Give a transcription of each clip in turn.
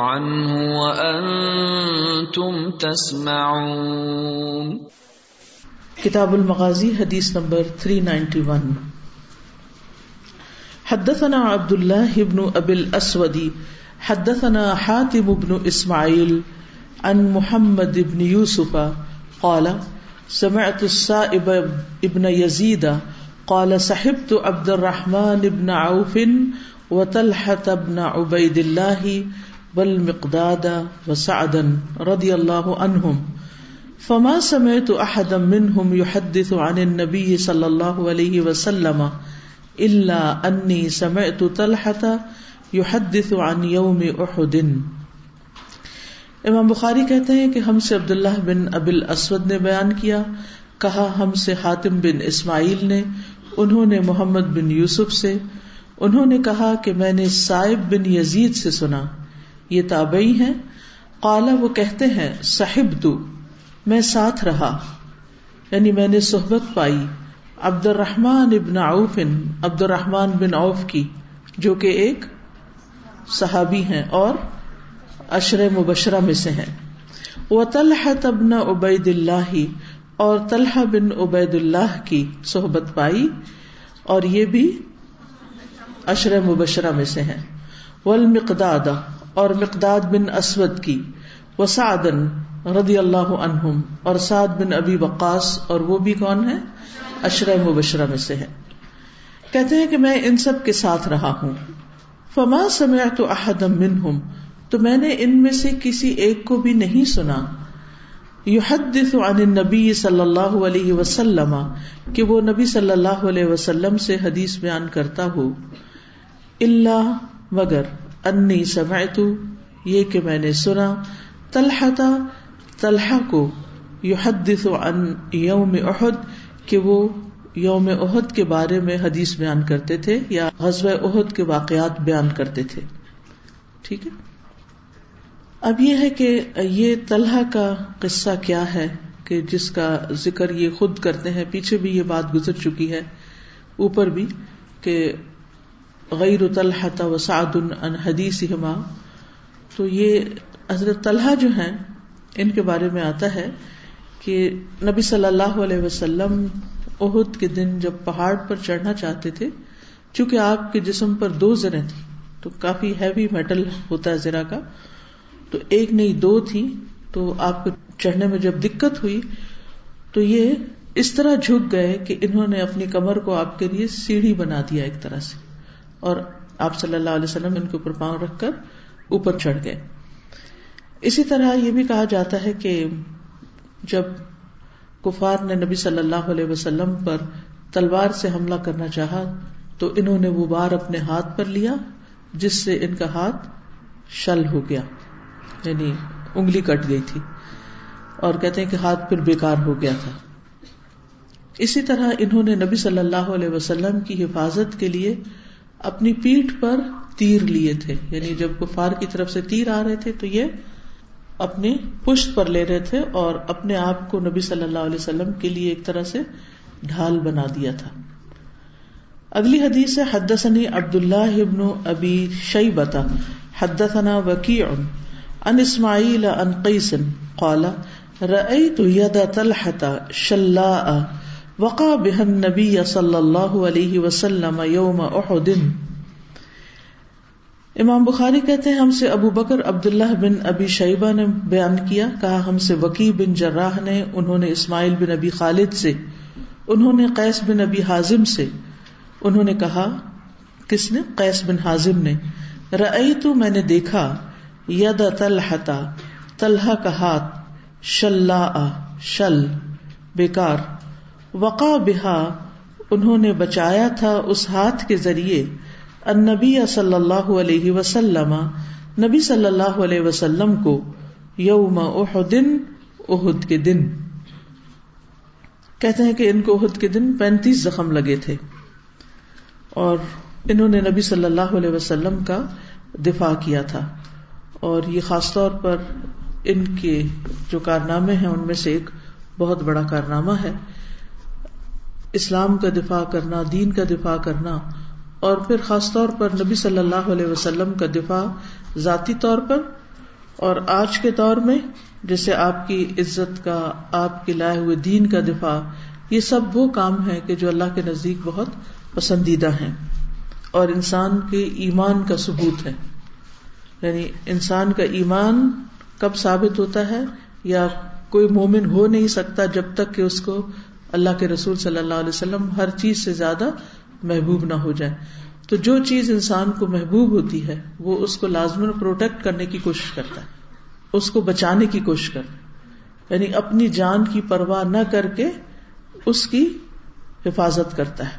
عنه وأنتم تسمعون. کتاب المغازی، حدیث نمبر 391 حدثنا عبد الله بن ابي الاسود، حدثنا حاتم بن اسماعيل عن محمد بن يوسف قال سمعت السائب ابن يزيد قال صحبت عبد الرحمن بن عوف وطلحة بن عبيد الله والمقداد وسعدا رضي الله عنهم فما سمعت احدا منهم يحدث عن النبي صلى الله عليه وسلم الا اني سمعت طلحة يحدث عن يوم احد۔ امام بخاری کہتے ہیں کہ ہم سے عبداللہ بن ابل اسود نے بیان کیا، کہا ہم سے حاتم بن اسماعیل نے، انہوں نے محمد بن یوسف سے، انہوں نے کہا کہ میں نے صاحب بن یزید سے سنا۔ یہ تابعی ہیں۔ قالا وہ کہتے ہیں صاحب تو میں ساتھ رہا۔ یعنی میں نے صحبت پائی۔ عبد الرحمان ابن عوف عبد الرحمان بن عوف کی، جو کہ ایک صحابی ہیں اور اشر مبشرہ میں سے ہیں۔ وہ طلحہ تبن عبید اللہ اور طلحہ بن عبید اللہ کی صحبت پائی۔ اور یہ بھی اشر مبشرہ میں سے ہیں۔ والمقداد اور مقداد بن اسود کی وہ سعدن رضی اللہ عنہم، اور سعد بن ابی وقاص، اور وہ بھی کون ہے اشر مبشرہ میں سے ہے کہتے ہیں کہ میں ان سب کے ساتھ رہا ہوں۔ فما سمعت احدا منہم، تو میں نے ان میں سے کسی ایک کو بھی نہیں سنا۔ یحدث عن النبی صلی اللہ علیہ وسلم، کہ وہ نبی صلی اللہ علیہ وسلم سے حدیث بیان کرتا ہو۔ اللہ مگر انی سمعت یہ کہ میں نے سنا۔ طلحہ طلحہ کو یحدث عن یوم احد، کہ وہ یوم احد کے بارے میں حدیث بیان کرتے تھے یا غزوہ احد کے واقعات بیان کرتے تھے۔ ٹھیک ہے؟ اب یہ ہے کہ یہ طلحہ کا قصہ کیا ہے کہ جس کا ذکر یہ خود کرتے ہیں، پیچھے بھی یہ بات گزر چکی ہے۔ اوپر بھی کہ غیر طلحہ و سعد ان حدیث تو یہ حضرت طلحہ جو ہیں، ان کے بارے میں آتا ہے کہ نبی صلی اللہ علیہ وسلم عہد کے دن جب پہاڑ پر چڑھنا چاہتے تھے، چونکہ آپ کے جسم پر دو زریں تھیں، تو کافی ہیوی میٹل ہوتا ہے زرا کا۔ تو ایک نہیں، دو تھی تو آپ کو چڑھنے میں جب دقت ہوئی، تو یہ اس طرح جھک گئے کہ انہوں نے اپنی کمر کو آپ کے لیے سیڑھی بنا دیا ایک طرح سے۔ اور آپ صلی اللہ علیہ وسلم ان کے اوپر پاؤں رکھ کر اوپر چڑھ گئے۔ اسی طرح یہ بھی کہا جاتا ہے کہ جب کفار نے نبی صلی اللہ علیہ وسلم پر تلوار سے حملہ کرنا چاہا تو انہوں نے وہ بار اپنے ہاتھ پر لیا جس سے ان کا ہاتھ شل ہو گیا یعنی انگلی کٹ گئی تھی اور کہتے ہیں کہ ہاتھ پھر بیکار ہو گیا تھا۔ اسی طرح انہوں نے نبی صلی اللہ علیہ وسلم کی حفاظت کے لیے اپنی پیٹھ پر تیر لیے تھے۔ یعنی جب کفار کی طرف سے تیر آ رہے تھے تو یہ اپنی پشت پر لے رہے تھے اور اپنے آپ کو نبی صلی اللہ علیہ وسلم کے لیے ایک طرح سے ڈھال بنا دیا تھا۔ اگلی حدیث ہے، حدثنی عبد اللہ ابن ابی شیبتا حدثنا وکیع عن اسماعیل عن قیس قال رأيت يد طلحة شلاء وقع بها النبي صلی اللہ علیہ وسلم یوم احد امام بخاری کہتے ہیں، ہم سے ابو بکر عبداللہ بن ابی شیبہ نے بیان کیا، کہا ہم سے وکی بن جراح نے، انہوں نے اسماعیل بن ابی خالد سے، انہوں نے قیس بن ابی حازم سے۔ انہوں نے کہا، کس نے؟ قیس بن حازم نے۔ رئی تو میں نے دیکھا، ید تلحتا طلحہ کا ہاتھ شلا شل، بیکار۔ وقا بہا، انہوں نے بچایا تھا اس ہاتھ کے ذریعے النبی صلی اللہ علیہ وسلم، نبی صلی اللہ علیہ وسلم کو یوم احدن احد کے دن۔ کہتے ہیں کہ ان کو عہد کے دن پینتیس زخم لگے تھے۔ اور انہوں نے نبی صلی اللہ علیہ وسلم کا دفاع کیا تھا۔ اور یہ خاص طور پر ان کے جو کارنامے ہیں، ان میں سے ایک بہت بڑا کارنامہ ہے۔ اسلام کا دفاع کرنا، دین کا دفاع کرنا، اور پھر خاص طور پر نبی صلی اللہ علیہ وسلم کا دفاع ذاتی طور پر، اور آج کے دور میں جیسے آپ کی عزت کا، آپ کے لائے ہوئے دین کا دفاع، یہ سب وہ کام ہے کہ جو اللہ کے نزدیک بہت پسندیدہ ہیں، اور انسان کے ایمان کا ثبوت ہے۔ یعنی انسان کا ایمان کب ثابت ہوتا ہے یا کوئی مومن ہو نہیں سکتا جب تک کہ اس کو اللہ کے رسول صلی اللہ علیہ وسلم ہر چیز سے زیادہ محبوب نہ ہو جائے تو جو چیز انسان کو محبوب ہوتی ہے، وہ اس کو لازمن پروٹیکٹ کرنے کی کوشش کرتا ہے۔ اس کو بچانے کی کوشش کرتا ہے۔ یعنی اپنی جان کی پرواہ نہ کر کے اس کی حفاظت کرتا ہے۔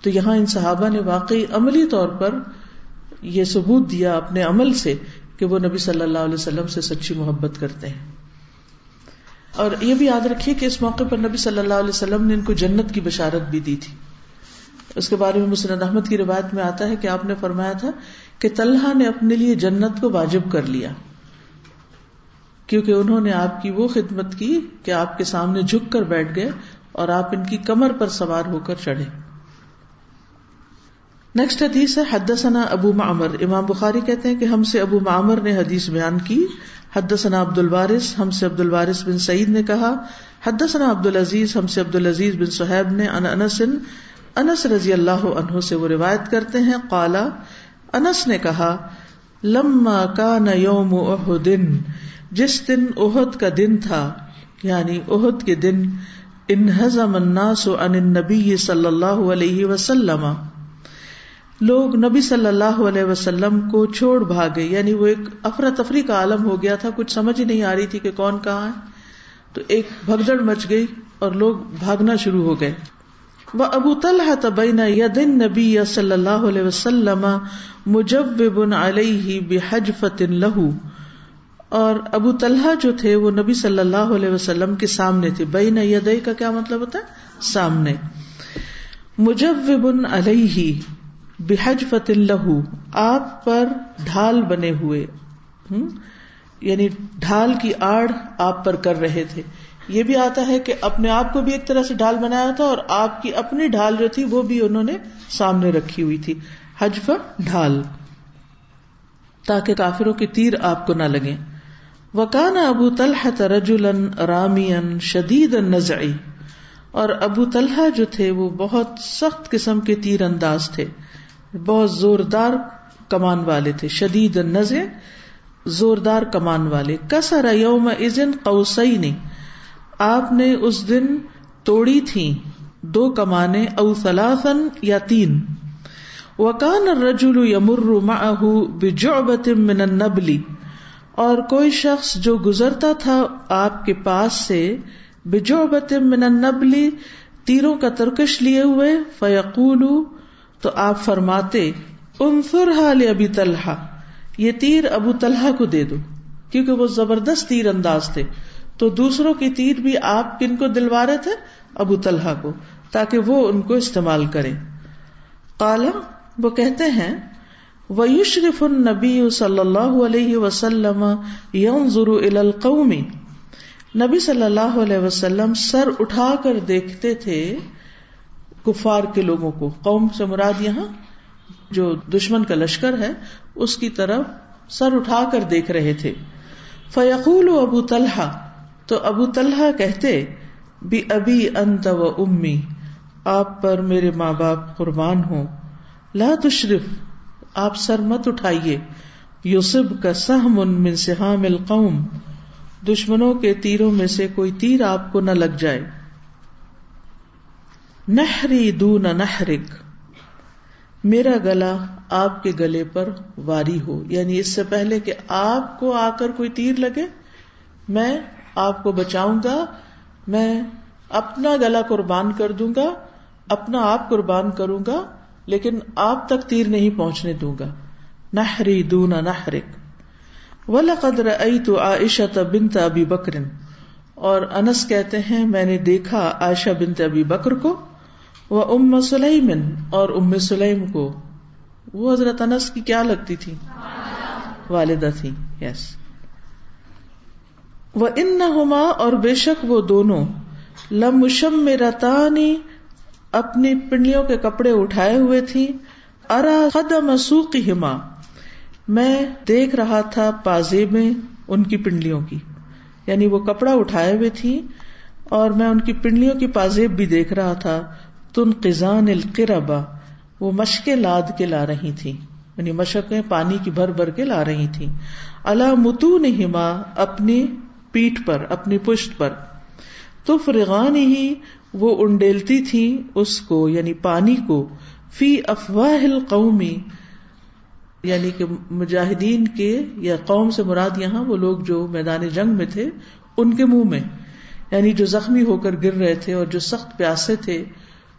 تو یہاں ان صحابہ نے واقعی عملی طور پر یہ ثبوت دیا اپنے عمل سے کہ وہ نبی صلی اللہ علیہ وسلم سے سچی محبت کرتے ہیں۔ اور یہ بھی یاد رکھیے کہ اس موقع پر نبی صلی اللہ علیہ وسلم نے ان کو جنت کی بشارت بھی دی تھی۔ اس کے بارے میں مسند احمد کی روایت میں آتا ہے کہ آپ نے فرمایا تھا کہ طلحہ نے اپنے لیے جنت کو واجب کر لیا۔ کیونکہ انہوں نے آپ کی وہ خدمت کی کہ آپ کے سامنے جھک کر بیٹھ گئے اور آپ ان کی کمر پر سوار ہو کر چڑھے۔ نیکسٹ حدیث ہے، حدثنا ابو معمر۔ امام بخاری کہتے ہیں کہ ہم سے ابو معمر نے حدیث بیان کی۔ حدثنا عبد الوارث، ہم سے عبد الوارث بن سعید نے کہا۔ حدثنا عبد العزیز، ہم سے عبد العزیز بن صہیب نے ان انس انس رضی اللہ عنہ سے وہ روایت کرتے ہیں۔ قالا انس نے کہا، لما کان یوم احد، جس دن احد کا دن تھا یعنی احد کے دن، انہزم الناس عن النبی صلی اللہ علیہ وسلم۔ لوگ نبی صلی اللہ علیہ وسلم کو چھوڑ بھاگے یعنی وہ ایک افراتفری کا عالم ہو گیا تھا، کچھ سمجھ ہی نہیں آ رہی تھی کہ کون کہاں ہے۔ تو ایک بھگدڑ مچ گئی اور لوگ بھاگنا شروع ہو گئے۔ وہ ابو طلحہ تبین یدن نبی صلی اللہ علیہ وسلم مجب علیہ بحج فتن لہو۔ اور ابو طلحہ جو تھے، وہ نبی صلی اللہ علیہ وسلم کے سامنے تھے۔ بین یدئی کا کیا مطلب ہوتا ہے؟ سامنے۔ مجب علیہ۔ بحج فتح لہو آپ پر ڈھال بنے ہوئے یعنی ڈھال کی آڑ آپ پر کر رہے تھے۔ یہ بھی آتا ہے کہ اپنے آپ کو بھی ایک طرح سے ڈھال بنایا تھا اور آپ کی اپنی ڈھال جو تھی وہ بھی انہوں نے سامنے رکھی ہوئی تھی۔ حجف ڈھال، تاکہ کافروں کے تیر آپ کو نہ لگے۔ وکان ابو طلحہ رجولن رامین شدید نزعی اور ابو طلحہ جو تھے وہ بہت سخت قسم کے تیر انداز تھے۔ بہت زوردار کمان والے تھے، شدید نظر زوردار کمان والے۔ کسر یوم ازن قوسئی نے آپ نے اس دن توڑی تھی، دو کمانے، او سلاسن یا تین۔ وکان رجول یمر معه بجعبت من النبلی اور کوئی شخص جو گزرتا تھا آپ کے پاس سے بجعبت من النبلی تیروں کا ترکش لیے ہوئے فیقول تو آپ فرماتے انفر حال ابھی طلحہ، یہ تیر ابو طلحہ کو دے دو، کیونکہ وہ زبردست تیر انداز تھے۔ تو دوسروں کی تیر بھی آپ کن کو دلوا رہے تھے؟ ابو طلحہ کو، تاکہ وہ ان کو استعمال کرے۔ کالا وہ کہتے ہیں، ویشرف النبی صلی اللہ علیہ وسلم یوم ضرو القومی نبی صلی اللہ علیہ وسلم سر اٹھا کر دیکھتے تھے کفار کے لوگوں کو، قوم سے مراد یہاں جو دشمن کا لشکر ہے، اس کی طرف سر اٹھا کر دیکھ رہے تھے۔ فیقول ابو طلحہ، تو ابو طلحہ کہتے بھی ابھی انت و امی، آپ پر میرے ماں باپ قربان ہوں۔ لا تشرف، آپ سر مت اٹھائیے۔ یوسف کا سہم من سہام القوم، دشمنوں کے تیروں میں سے کوئی تیر آپ کو نہ لگ جائے۔ نہری دون نہرک۔ میرا گلا آپ کے گلے پر واری ہو۔ یعنی اس سے پہلے کہ آپ کو آ کر کوئی تیر لگے، میں آپ کو بچاؤں گا، میں اپنا گلا قربان کر دوں گا، اپنا آپ قربان کروں گا، لیکن آپ تک تیر نہیں پہنچنے دوں گا۔ نہری دون نہرک۔ و قدر ائی تو عائشہ بنت ابی بکرن اور انس کہتے ہیں، میں نے دیکھا عائشہ بنت ابی بکر کو۔ وہ ام سلیم اور ام سلیم کو۔ وہ حضرت انس کی کیا لگتی تھی؟ والدہ تھی۔ یس وہ ان نہ اور بے شک وہ دونوں لمشم میں رتانی اپنی پنڈلیوں کے کپڑے اٹھائے ہوئے تھی۔ ارا قدم مسوخی ہما میں دیکھ رہا تھا پازے میں ان کی پنڈلیوں کی۔ یعنی وہ کپڑا اٹھائے ہوئے تھی اور میں ان کی پنڈلیوں کی پازیب بھی دیکھ رہا تھا۔ تن قزان القربا وہ مشقیں لاد کے لا رہی تھی یعنی مشقیں پانی کی بھر بھر کے لا رہی تھی اللہ متو نما اپنی پیٹ پر، اپنی پشت پر۔ تو فرغان ہی وہ انڈیلتی تھی اس کو یعنی پانی کو۔ فی افواہ القومی یعنی کہ مجاہدین کے یا قوم سے مراد یہاں وہ لوگ جو میدان جنگ میں تھے، ان کے منہ میں۔ یعنی جو زخمی ہو کر گر رہے تھے اور جو سخت پیاسے تھے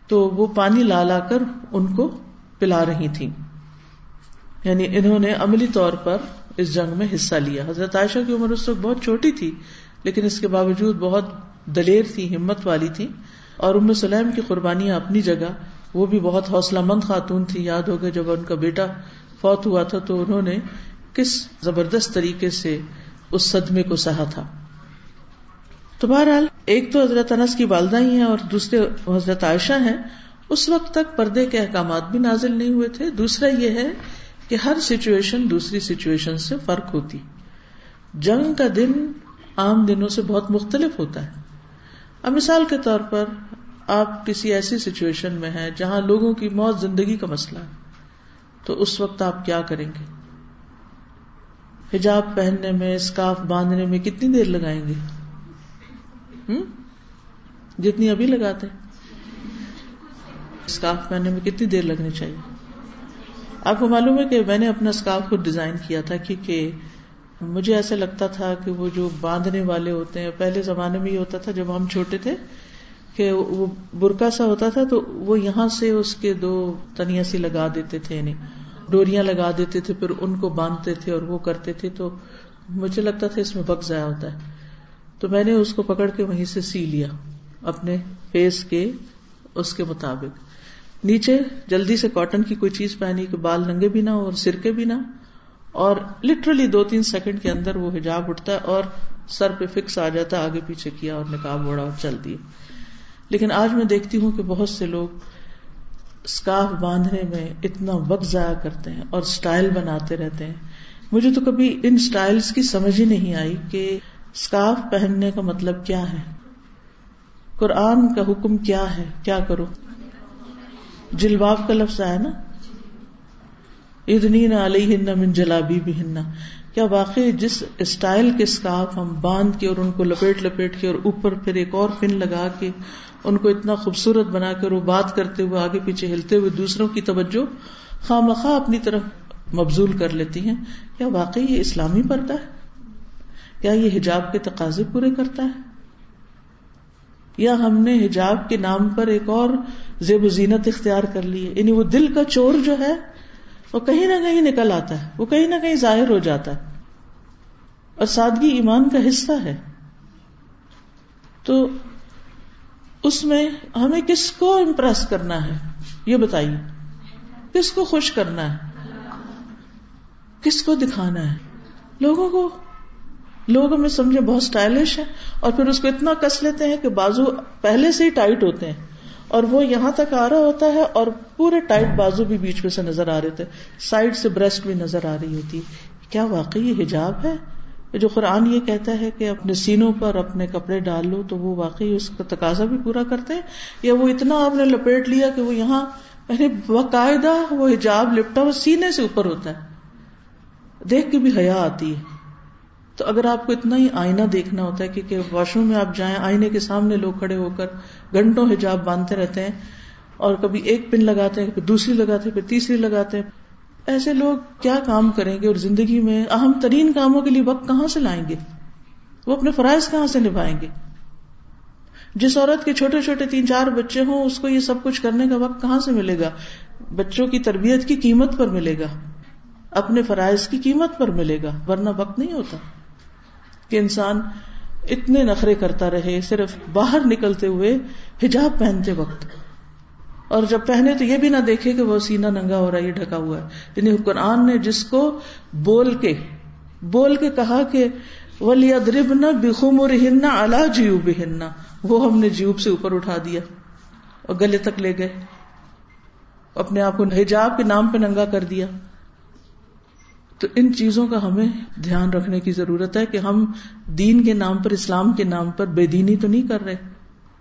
تو وہ پانی لا لا کر ان کو پلا رہی تھی یعنی انہوں نے عملی طور پر اس جنگ میں حصہ لیا۔ حضرت عائشہ کی عمر اس وقت بہت چھوٹی تھی، لیکن اس کے باوجود بہت دلیر تھی، ہمت والی تھی۔ اور ام سلیم کی قربانیاں اپنی جگہ، وہ بھی بہت حوصلہ مند خاتون تھی۔ یاد ہو جب ان کا بیٹا فوت ہوا تھا تو انہوں نے کس زبردست طریقے سے اس صدمے کو سہا تھا۔ تو بہرحال، ایک تو حضرت انس کی والدہ ہی ہیں اور دوسرے حضرت عائشہ ہیں۔ اس وقت تک پردے کے احکامات بھی نازل نہیں ہوئے تھے۔ دوسرا یہ ہے کہ ہر سچویشن دوسری سچویشن سے فرق ہوتی۔ جنگ کا دن عام دنوں سے بہت مختلف ہوتا ہے۔ اب مثال کے طور پر، آپ کسی ایسی سچویشن میں ہیں جہاں لوگوں کی موت زندگی کا مسئلہ ہے۔ تو اس وقت آپ کیا کریں گے؟ حجاب پہننے میں، اسکارف باندھنے میں کتنی دیر لگائیں گے؟ جتنی ابھی لگاتے اسکارف پہننے میں کتنی دیر لگنی چاہیے۔ آپ کو معلوم ہے کہ میں نے اپنا اسکارف خود ڈیزائن کیا تھا کیونکہ مجھے ایسا لگتا تھا کہ وہ جو باندھنے والے ہوتے ہیں، پہلے زمانے میں یہ ہوتا تھا جب ہم چھوٹے تھے کہ وہ برقا سا ہوتا تھا تو وہ یہاں سے اس کے دو تنیا سی لگا دیتے تھے یعنی ڈوریاں لگا دیتے تھے، پھر ان کو باندھتے تھے اور وہ کرتے تھے تو مجھے لگتا تھا اس میں وقت ضائع ہوتا ہے۔ تو میں نے اس کو پکڑ کے وہیں سے سی لیا، اپنے فیس کے اس کے مطابق۔ نیچے جلدی سے کاٹن کی کوئی چیز پہنی کہ بال ننگے بھی نہ ہو اور سرکے بھی نہ۔ اور لٹرلی دو تین سیکنڈ کے اندر وہ حجاب اٹھتا ہے اور سر پہ فکس آ جاتا ہے، آگے پیچھے کیا اور نکاب اوڑا اور چل دیے لیکن آج میں دیکھتی ہوں کہ بہت سے لوگ اسکارف باندھنے میں اتنا وقت ضائع کرتے ہیں اور اسٹائل بناتے رہتے ہیں۔ مجھے تو کبھی ان اسٹائلس کی سمجھ ہی نہیں آئی کہ اسکارف پہننے کا مطلب کیا ہے؟ قرآن کا حکم کیا ہے؟ کیا کرو؟ جلباب کا لفظ آیا نا؟ ادنی نہ علیہ من جلابی بھی ہننا کیا واقعی جس اسٹائل کے اسکارف ہم باندھ کے اور ان کو لپیٹ لپیٹ کے اور اوپر پھر ایک اور پن لگا کے ان کو اتنا خوبصورت بنا کر وہ بات کرتے ہوئے آگے پیچھے ہلتے ہوئے دوسروں کی توجہ خواہ مخواہ اپنی طرف مبزول کر لیتی ہیں۔ کیا واقعی یہ اسلامی پردہ ہے؟ کیا یہ حجاب کے تقاضے پورے کرتا ہے؟ یا ہم نے حجاب کے نام پر ایک اور زیب و زینت اختیار کر لی ہے؟ یعنی وہ دل کا چور جو ہے، وہ کہیں نہ کہیں نکل آتا ہے، وہ کہیں نہ کہیں ظاہر ہو جاتا ہے۔ اور سادگی ایمان کا حصہ ہے۔ تو اس میں ہمیں کس کو امپریس کرنا ہے؟ یہ بتائیے۔ کس کو خوش کرنا ہے؟ کس کو دکھانا ہے؟ لوگوں کو۔ لوگ ہمیں سمجھے بہت اسٹائلش ہے اور پھر اس کو اتنا کس لیتے ہیں کہ بازو پہلے سے ہی ٹائٹ ہوتے ہیں اور وہ یہاں تک آ رہا ہوتا ہے اور پورے ٹائٹ بازو بھی بیچ میں سے نظر آ رہے تھے۔ سائڈ سے بریسٹ بھی نظر آ رہی ہوتی۔ کیا واقعی یہ حجاب ہے؟ جو قرآن یہ کہتا ہے کہ اپنے سینوں پر اپنے کپڑے ڈال لو تو وہ واقعی اس کا تقاضا بھی پورا کرتے ہیں؟ یا وہ اتنا آپ نے لپیٹ لیا کہ وہ یہاں یعنی باقاعدہ وہ حجاب لپٹا وہ سینے سے اوپر ہوتا ہے۔ دیکھ کے بھی حیا آتی ہے۔ تو اگر آپ کو اتنا ہی آئینہ دیکھنا ہوتا ہے کہ واش روم میں آپ جائیں، آئینے کے سامنے لوگ کھڑے ہو کر گھنٹوں حجاب باندھتے رہتے ہیں اور کبھی ایک پن لگاتے ہیں، پھر دوسری لگاتے ہیں، پھر تیسری لگاتے ہیں۔ ایسے لوگ کیا کام کریں گے اور زندگی میں اہم ترین کاموں کے لیے وقت کہاں سے لائیں گے؟ وہ اپنے فرائض کہاں سے نبھائیں گے؟ جس عورت کے چھوٹے چھوٹے تین چار بچے ہوں، اس کو یہ سب کچھ کرنے کا وقت کہاں سے ملے گا؟ بچوں کی تربیت کی قیمت پر ملے گا، اپنے فرائض کی قیمت پر ملے گا، ورنہ وقت نہیں ہوتا۔ کہ انسان اتنے نخرے کرتا رہے، صرف باہر نکلتے ہوئے حجاب پہنتے وقت۔ اور جب پہنے تو یہ بھی نہ دیکھے کہ وہ سینا ننگا ہو رہا ہے ڈھکا ہوا ہے۔ یعنی قرآن نے جس کو بول کے بول کے کہا کہ ولی ادرب نہ بخم اور ہننا اللہ جیو بہننا وہ ہم نے جیوب سے اوپر اٹھا دیا اور گلے تک لے گئے۔ اپنے آپ کو حجاب کے نام پہ ننگا کر دیا۔ تو ان چیزوں کا ہمیں دھیان رکھنے کی ضرورت ہے کہ ہم دین کے نام پر، اسلام کے نام پر بے دینی تو نہیں کر رہے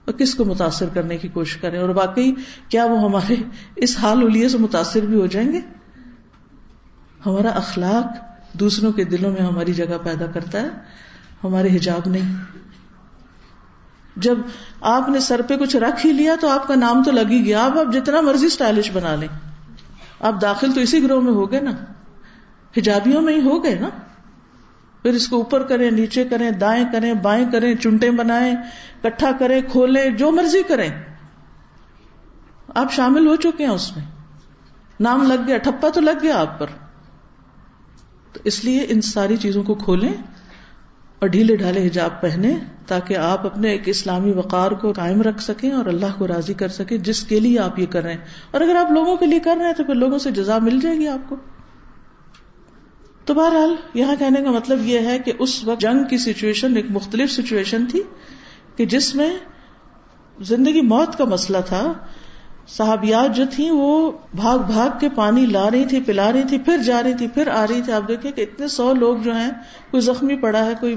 اور کس کو متاثر کرنے کی کوشش کریں اور واقعی کیا وہ ہمارے اس حال الیے سے متاثر بھی ہو جائیں گے؟ ہمارا اخلاق دوسروں کے دلوں میں ہماری جگہ پیدا کرتا ہے، ہمارے حجاب نہیں۔ جب آپ نے سر پہ کچھ رکھ ہی لیا تو آپ کا نام تو لگ ہی گیا، آپ اب جتنا مرضی اسٹائلش بنا لیں۔ آپ داخل تو اسی گروہ میں ہو گئے نا۔ ہجابیوں میں ہی ہو گئے نا۔ پھر اس کو اوپر کریں، نیچے کریں، دائیں کریں، بائیں کریں چنٹے بنائیں کٹھا کریں، کھولیں، جو مرضی کریں۔ آپ شامل ہو چکے ہیں اس میں۔ نام لگ گیا، ٹھپا تو لگ گیا آپ پر۔ تو اس لیے ان ساری چیزوں کو کھولیں اور ڈھیلے ڈھالے حجاب پہنے تاکہ آپ اپنے ایک اسلامی وقار کو قائم رکھ سکیں اور اللہ کو راضی کر سکیں، جس کے لیے آپ یہ کر رہے ہیں۔ اور اگر آپ لوگوں کے لیے کر رہے ہیں تو پھر لوگوں سے جزا مل جائے گی آپ کو۔ تو بہرحال یہاں کہنے کا مطلب یہ ہے کہ اس وقت جنگ کی سچویشن ایک مختلف سچویشن تھی کہ جس میں زندگی موت کا مسئلہ تھا۔ صحابیات جو تھی وہ بھاگ بھاگ کے پانی لا رہی تھی، پلا رہی تھی، پھر جا رہی تھی، پھر آ رہی تھی۔ آپ دیکھیں کہ اتنے سو لوگ جو ہیں، کوئی زخمی پڑا ہے، کوئی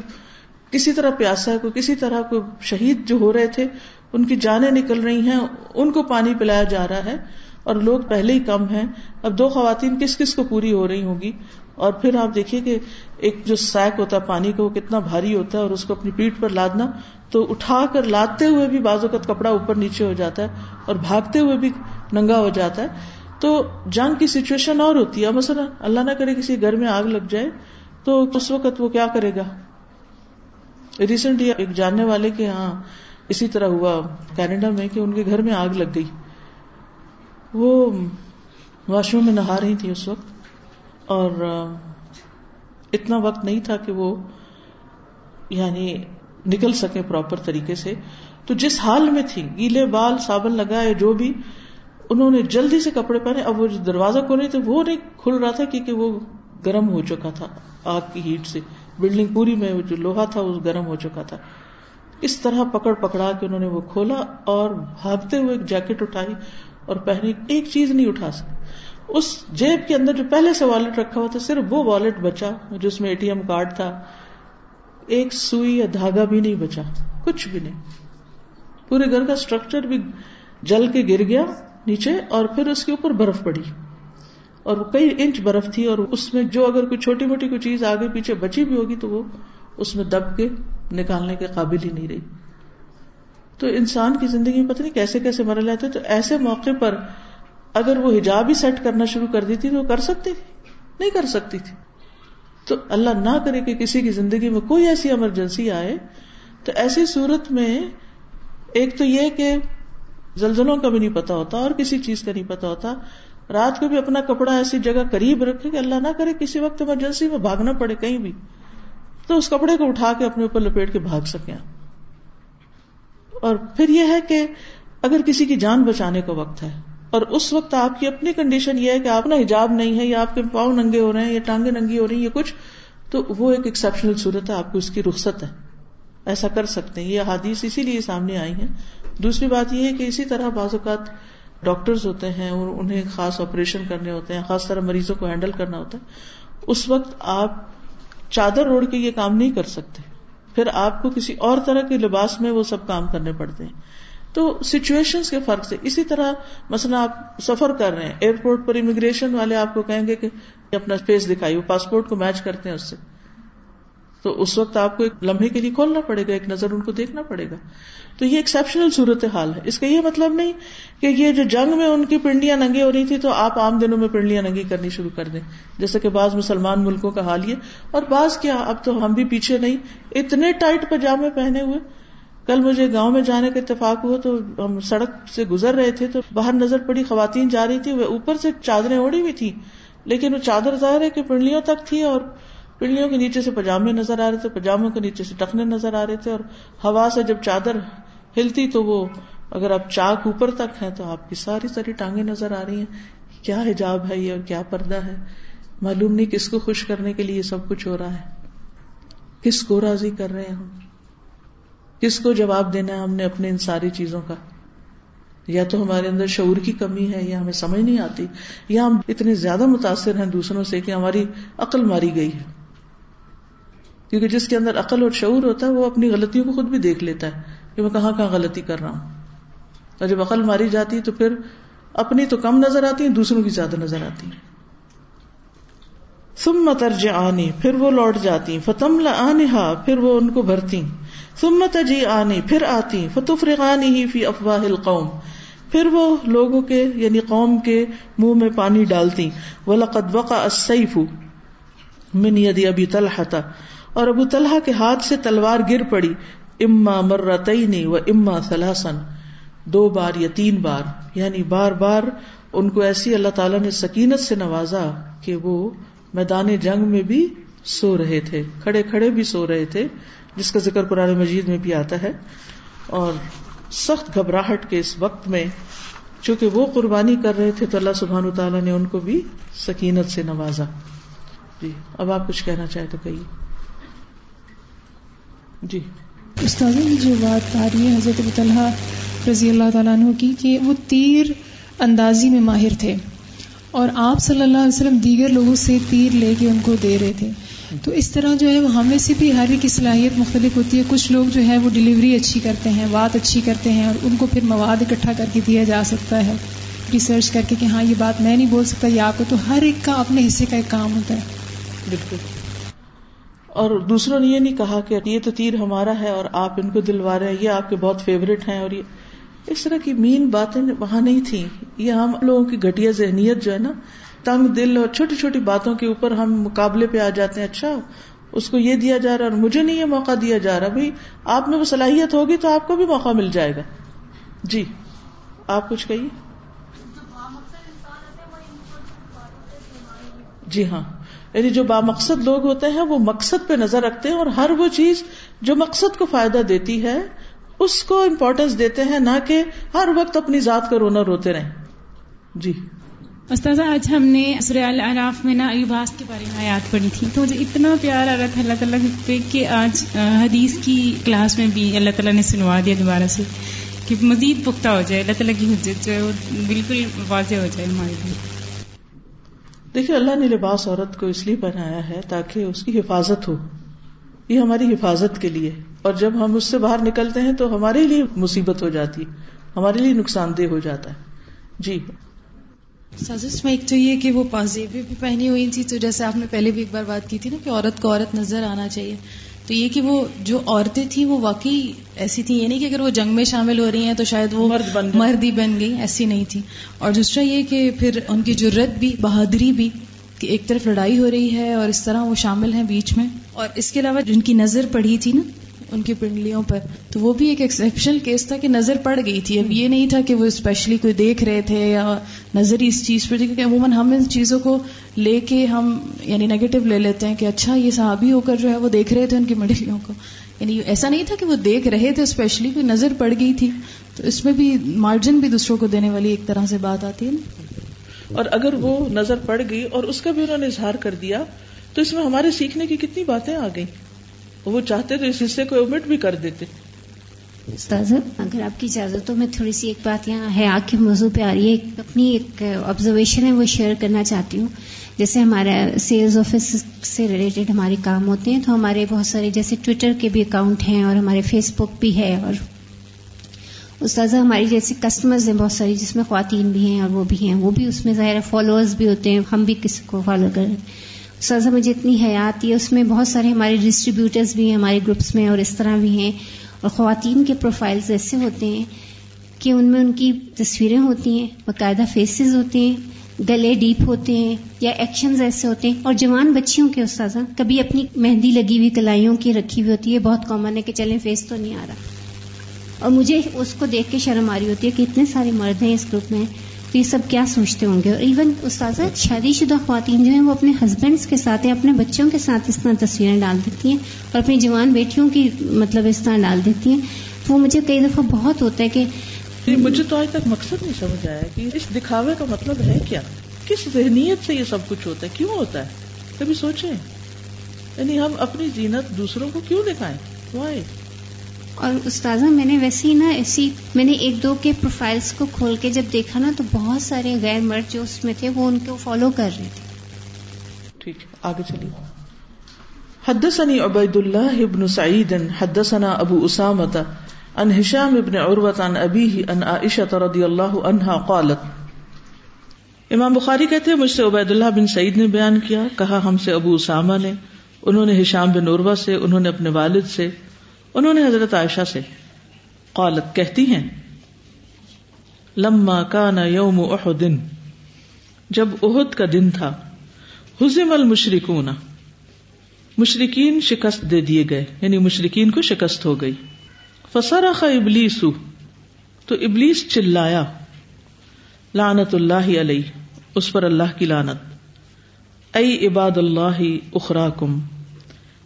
کسی طرح پیاسا ہے، کوئی کسی طرح کوئی شہید جو ہو رہے تھے، ان کی جانیں نکل رہی ہیں، ان کو پانی پلایا جا رہا ہے۔ اور لوگ پہلے ہی کم ہیں۔ اب دو خواتین کس کس کو پوری ہو رہی ہوگی اور پھر آپ دیکھیے کہ ایک جو سیک ہوتا ہے پانی کا، وہ کتنا بھاری ہوتا ہے اور اس کو اپنی پیٹ پر لادنا، تو اٹھا کر لاتے ہوئے بھی بازو کا کپڑا اوپر نیچے ہو جاتا ہے اور بھاگتے ہوئے بھی ننگا ہو جاتا ہے۔ تو جنگ کی سچویشن اور ہوتی ہے۔ مثلا اللہ نہ کرے کسی گھر میں آگ لگ جائے، تو اس وقت وہ کیا کرے گا؟ ریسنٹلی ایک جاننے والے کے یہاں اسی طرح ہوا، کینیڈا میں، کہ ان کے گھر میں آگ لگ گئی۔ وہ واش روم میں نہا رہی تھی اس وقت۔ اور اتنا وقت نہیں تھا کہ وہ یعنی نکل سکے پراپر طریقے سے۔ تو جس حال میں تھی، گیلے، بال، صابن لگائے، جو بھی، انہوں نے جلدی سے کپڑے پہنے۔ اب وہ جو دروازہ کھولے تھے وہ نہیں کھل رہا تھا کیونکہ وہ گرم ہو چکا تھا آگ کی ہیٹ سے۔ بلڈنگ پوری میں جو لوہا تھا وہ گرم ہو چکا تھا۔ اس طرح پکڑ پکڑا کے انہوں نے وہ کھولا اور بھاگتے ہوئے ایک جیکٹ اٹھائی اور پہنی ایک چیز نہیں اٹھا سکتی اس جیب کے اندر جو پہلے سے والٹ رکھا ہوا تھا، صرف وہ والٹ بچا جس میں اے ٹی ایم کارڈ تھا۔ ایک سوئی یا دھاگا بھی نہیں بچا، کچھ بھی نہیں۔ پورے گھر کا اسٹرکچر بھی جل کے گر گیا نیچے اور پھر اس کے اوپر برف پڑی۔ اور وہ کئی انچ برف تھی اور اس میں جو اگر کوئی چھوٹی موٹی کوئی چیز آگے پیچھے بچی بھی ہوگی تو وہ اس میں دب کے نکالنے کے قابل ہی نہیں رہی۔ تو انسان کی زندگی میں پتہ نہیں کیسے کیسے مر لیتے تو ایسے موقع پر اگر وہ حجاب ہی سیٹ کرنا شروع کر دیتی تو وہ کر سکتی تھی۔ نہیں کر سکتی تھی۔ تو اللہ نہ کرے کہ کسی کی زندگی میں کوئی ایسی ایمرجنسی آئے۔ تو ایسی صورت میں ایک تو یہ کہ زلزلوں کا بھی نہیں پتا ہوتا اور کسی چیز کا نہیں پتا ہوتا۔ رات کو بھی اپنا کپڑا ایسی جگہ قریب رکھے کہ اللہ نہ کرے کسی وقت ایمرجنسی میں بھاگنا پڑے کہیں بھی۔ تو اس کپڑے کو اٹھا کے اپنے اوپر لپیٹ کے بھاگ سکیں اور پھر یہ ہے کہ اگر کسی کی جان بچانے کا وقت ہے اور اس وقت آپ کی اپنی کنڈیشن یہ ہے کہ آپ نا حجاب نہیں ہے یا آپ کے پاؤں ننگے ہو رہے ہیں یا ٹانگیں ننگی ہو رہی ہیں یا کچھ، تو وہ ایک ایکسپشنل صورت ہے، آپ کو اس کی رخصت ہے۔ ایسا کر سکتے ہیں۔ یہ حادیث اسی لیے سامنے آئی ہیں۔ دوسری بات یہ ہے کہ اسی طرح بعض اوقات ڈاکٹرز ہوتے ہیں اور انہیں خاص آپریشن کرنے ہوتے ہیں، خاص طرح مریضوں کو ہینڈل کرنا ہوتا ہے۔ اس وقت آپ چادر اوڑھ کے یہ کام نہیں کر سکتے۔ پھر آپ کو کسی اور طرح کے لباس میں وہ سب کام کرنے پڑتے ہیں۔ تو سچویشن کے فرق سے۔ اسی طرح مثلا آپ سفر کر رہے ہیں ایئرپورٹ پر امیگریشن والے آپ کو کہیں گے کہ اپنا فیس دکھائیے پاسپورٹ کو میچ کرتے ہیں اس سے۔ تو اس وقت آپ کو ایک لمحے کے لیے کھولنا پڑے گا، ایک نظر ان کو دیکھنا پڑے گا۔ تو یہ ایکسپشنل صورت حال ہے۔ اس کا یہ مطلب نہیں کہ یہ جو جنگ میں ان کی پنڈیاں ننگی ہو رہی تھی تو آپ عام دنوں میں پنڈلیاں ننگی کرنی شروع کر دیں۔ جیسے کہ بعض مسلمان ملکوں کا حال یہ اور بعض کیا، اب تو ہم بھی پیچھے نہیں، اتنے ٹائٹ پاجامے پہنے ہوئے کل مجھے گاؤں میں جانے کا اتفاق ہوا تو ہم سڑک سے گزر رہے تھے تو باہر نظر پڑی، خواتین جا رہی تھی وہ اوپر سے چادریں اوڑی ہوئی تھی لیکن وہ چادر ظاہر ہے کہ پنڈلیوں تک تھی اور پنڈلیوں کے نیچے سے پاجامے نظر آ رہے تھے پاجاموں کے نیچے سے ٹکنے نظر آ رہے تھے اور ہوا سے جب چادر ہلتی تو وہ اگر آپ چاک اوپر تک ہے تو آپ کی ساری ساری ٹانگیں نظر آ رہی ہیں کیا حجاب ہے یہ اور کیا پردہ ہے۔ معلوم نہیں کس کو خوش کرنے کے لیے سب کچھ ہو رہا ہے۔ کس کو راضی کر رہے ہیں ہم کس کو جواب دینا ہے ہم نے اپنے ان ساری چیزوں کا؟ یا تو ہمارے اندر شعور کی کمی ہے یا ہمیں سمجھ نہیں آتی، یا ہم اتنے زیادہ متاثر ہیں دوسروں سے کہ ہماری عقل ماری گئی ہے۔ کیونکہ جس کے اندر عقل اور شعور ہوتا ہے، وہ اپنی غلطیوں کو خود بھی دیکھ لیتا ہے کہ میں کہاں کہاں غلطی کر رہا ہوں۔ اور جب عقل ماری جاتی ہے تو پھر اپنی تو کم نظر آتی ہے دوسروں کی زیادہ نظر آتی۔ ہے ثم مترج آنی پھر وہ لوٹ جاتی۔ فتم لنہا پھر وہ ان کو بھرتی ثم تجی آنی پھر آتی، فتفرغانی ہی فی افواہ القوم۔ پھر وہ لوگوں کے یعنی قوم کے منہ میں پانی ڈالتی۔ وَلَقَدْ وَقَعَ السَّيْفُ من يَدِ ابی طلحہ اور ابو طلحہ کے ہاتھ سے تلوار گر پڑی۔ اما مرتعینی و اما سلاسن دو بار یا تین بار۔ یعنی بار بار ان کو ایسی اللہ تعالیٰ نے سکینت سے نوازا کہ وہ میدان جنگ میں بھی سو رہے تھے، کھڑے کھڑے بھی سو رہے تھے۔ جس کا ذکر قرآن مجید میں بھی آتا ہے اور سخت گھبراہٹ کے اس وقت میں چونکہ وہ قربانی کر رہے تھے تو اللہ سبحان تعالیٰ نے ان کو بھی سکینت سے نوازا۔ جی اب آپ کچھ کہنا چاہے تو کہیے۔ جی۔ استاد جو بات آ رہی ہے حضرت طلحہ رضی اللہ تعالیٰ عنہ کی کہ وہ تیر اندازی میں ماہر تھے اور آپ صلی اللہ علیہ وسلم دیگر لوگوں سے تیر لے کے ان کو دے رہے تھے۔ تو اس طرح جو ہے وہ ہمیں سے بھی ہر ایک کی صلاحیت مختلف ہوتی ہے۔ کچھ لوگ جو ہے وہ ڈلیوری اچھی کرتے ہیں، بات اچھی کرتے ہیں اور ان کو پھر مواد اکٹھا کر کے دیا جا سکتا ہے۔ ریسرچ کر کے کہ ہاں یہ بات میں نہیں بول سکتا، یا آپ کو تو ہر ایک کا اپنے حصے کا ایک کام ہوتا ہے۔ بالکل۔ اور دوسروں نے یہ نہیں کہا کہ یہ تو تیر ہمارا ہے اور آپ ان کو دلوا رہے ہیں، یہ آپ کے بہت فیوریٹ ہیں اور یہ۔ اس طرح کی مین باتیں وہاں نہیں تھی یہ ہم لوگوں کی گٹیا ذہنیت جو ہے نا تنگ دل اور چھوٹی چھوٹی باتوں کے اوپر ہم مقابلے پہ آ جاتے ہیں اچھا اس کو یہ دیا جا رہا اور مجھے نہیں یہ موقع دیا جا رہا، بھائی، آپ میں وہ صلاحیت ہوگی تو آپ کو بھی موقع مل جائے گا۔ جی آپ کچھ کہیے؟ جی ہاں یعنی جو بامقصد لوگ ہوتے ہیں وہ مقصد پہ نظر رکھتے ہیں اور ہر وہ چیز جو مقصد کو فائدہ دیتی ہے، اس کو امپورٹینس دیتے ہیں، نہ کہ ہر وقت اپنی ذات کا رونا روتے رہیں۔ جی۔ استاذہ، آج ہم نے العراف میں نا ایوباس کے بارے میں یاد پڑی تھی۔ تو مجھے اتنا پیار آ رہا تھا اللہ تعالیٰ پہ کہ آج حدیث کی کلاس میں بھی اللہ تعالیٰ نے سنوا دیا دوبارہ سے کہ مزید پختہ ہو جائے، اللہ تعالیٰ کی حجت جو ہے وہ بالکل واضح ہو جائے ہمارے لیے۔ دیکھیے، اللہ نے لباس عورت کو اس لیے بنایا ہے تاکہ اس کی حفاظت ہو۔ یہ ہماری حفاظت کے لیے۔ اور جب ہم اس سے باہر نکلتے ہیں تو ہمارے لیے مصیبت ہو جاتی، ہمارے لیے نقصان دہ ہو جاتا ہے۔ جی۔ سازش میں ایک تو یہ کہ وہ پازیبیں بھی پہنی ہوئی تھی تو جیسے آپ نے پہلے بھی ایک بار بات کی تھی نا کہ عورت کو عورت نظر آنا چاہیے۔ تو یہ کہ وہ جو عورتیں تھیں وہ واقعی ایسی تھیں۔ یہ نہیں کہ اگر وہ جنگ میں شامل ہو رہی ہیں تو شاید وہ مرد بن مرد ہی بن گئی ایسی نہیں تھی اور دوسرا یہ کہ پھر ان کی جرت بھی بہادری بھی کہ ایک طرف لڑائی ہو رہی ہے اور اس طرح وہ شامل ہیں بیچ میں۔ اور اس کے علاوہ جن کی نظر پڑی تھی نا ان کی پنڈلیوں پر، تو وہ بھی ایک ایکسپشنل کیس تھا کہ نظر پڑ گئی تھی۔ اب یہ نہیں تھا کہ وہ اسپیشلی کوئی دیکھ رہے تھے یا نظر ہی اس چیز پہ کیونکہ عموماً ہم ان چیزوں کو لے کے ہم یعنی نیگیٹو لے لیتے ہیں کہ اچھا یہ صحابی ہو کر جو ہے وہ دیکھ رہے تھے ان کی منڈلیوں کو۔ یعنی ایسا نہیں تھا کہ وہ دیکھ رہے تھے اسپیشلی کوئی نظر پڑ گئی تھی۔ تو اس میں بھی مارجن بھی دوسروں کو دینے والی ایک طرح سے بات آتی ہے نا۔ اور اگر وہ نظر پڑ گئی اور اس کا بھی انہوں نے اظہار کر دیا، تو اس میں ہمارے سیکھنے کی کتنی باتیں آ گئی وہ چاہتے تو اس حصے کو امٹ بھی کر دیتے۔ استاذ اگر آپ کی اجازت تو میں تھوڑی سی ایک بات یہاں ہے آگ کے موضوع پہ آ رہی ہے۔ اپنی ایک آبزرویشن ہے، وہ شیئر کرنا چاہتی ہوں۔ جیسے ہمارا سیلز آفس سے ریلیٹڈ ہمارے کام ہوتے ہیں، تو ہمارے بہت سارے جیسے ٹویٹر کے بھی اکاؤنٹ ہیں اور ہمارے فیس بک بھی ہے۔ اور استاذہ، ہماری جیسے کسٹمرز ہیں بہت ساری جس میں خواتین بھی ہیں اور وہ بھی ہیں۔ وہ بھی اس میں ظاہر فالوورز بھی ہوتے ہیں۔ ہم بھی کسی کو فالو کر رہے مجھے اتنی حیات ہے اس میں بہت سارے ہمارے ڈسٹریبیوٹرز بھی ہیں، ہمارے گروپس میں اور اس طرح بھی ہیں۔ اور خواتین کے پروفائلز ایسے ہوتے ہیں کہ ان میں ان کی تصویریں ہوتی ہیں، باقاعدہ فیسز ہوتے ہیں، گلے ڈیپ ہوتے ہیں یا ایکشنز ایسے ہوتے ہیں۔ اور جوان بچیوں کے استاذہ، کبھی اپنی مہندی لگی ہوئی، کلائیوں کی رکھی ہوئی ہوتی ہے۔ بہت کامن ہے کہ چلیں فیس تو نہیں آ رہا۔ اور مجھے اس کو دیکھ کے شرم آ رہی ہوتی ہے کہ اتنے سارے مرد ہیں اس گروپ میں۔ تو یہ سب کیا سوچتے ہوں گے؟ اور ایون استاذہ شادی شدہ خواتین جو ہیں وہ اپنے ہسبینڈس کے ساتھ یا اپنے بچوں کے ساتھ اس طرح تصویریں ڈال دیتی ہیں اور اپنی جوان بیٹیوں کی مطلب اس طرح ڈال دیتی ہیں۔ وہ مجھے کئی دفعہ بہت ہوتا ہے کہ جی، مجھے تو آج تک مقصد نہیں سمجھ آیا کہ اس دکھاوے کا مطلب ہے کیا؟ کس ذہنیت سے یہ سب کچھ ہوتا ہے؟ کیوں ہوتا ہے؟ کبھی سوچیں؟ یعنی ہم اپنی زینت دوسروں کو کیوں دکھائیں؟ وائی اور استاذہ، میں نے ویسے ہی نا ایسی، میں نے ایک دو کے پروفائلس کو کھول کے جب دیکھا نا تو بہت سارے غیر مرد جو اس میں تھے وہ ان کو فالو کر رہے تھے۔ ٹھیک آگے چلیے۔ حدثني عبید اللہ ابن سعید، حدثنا ابو اسامت ان ہشام ابن عروت عن ابیہ ان عائشہ رضی اللہ عنہا قالت۔ امام بخاری کہتے ہیں، مجھ سے عبید اللہ بن سعید نے بیان کیا، کہا ہم سے ابو اسامہ نے، انہوں نے ہشام بن عروہ سے، انہوں نے اپنے والد سے۔ انہوں نے حضرت عائشہ سے قالت، کہتی ہیں، لما کان یوم احد، جب احد کا دن تھا، حزم المشرکون مشرقین شکست دے دیے گئے یعنی مشرقین کو شکست ہو گئی۔ فسرخ ابلیس، تو ابلیس چلایا، لعنت اللہ علیہ، اس پر اللہ کی لانت ائی عباد اللہ اخراکم،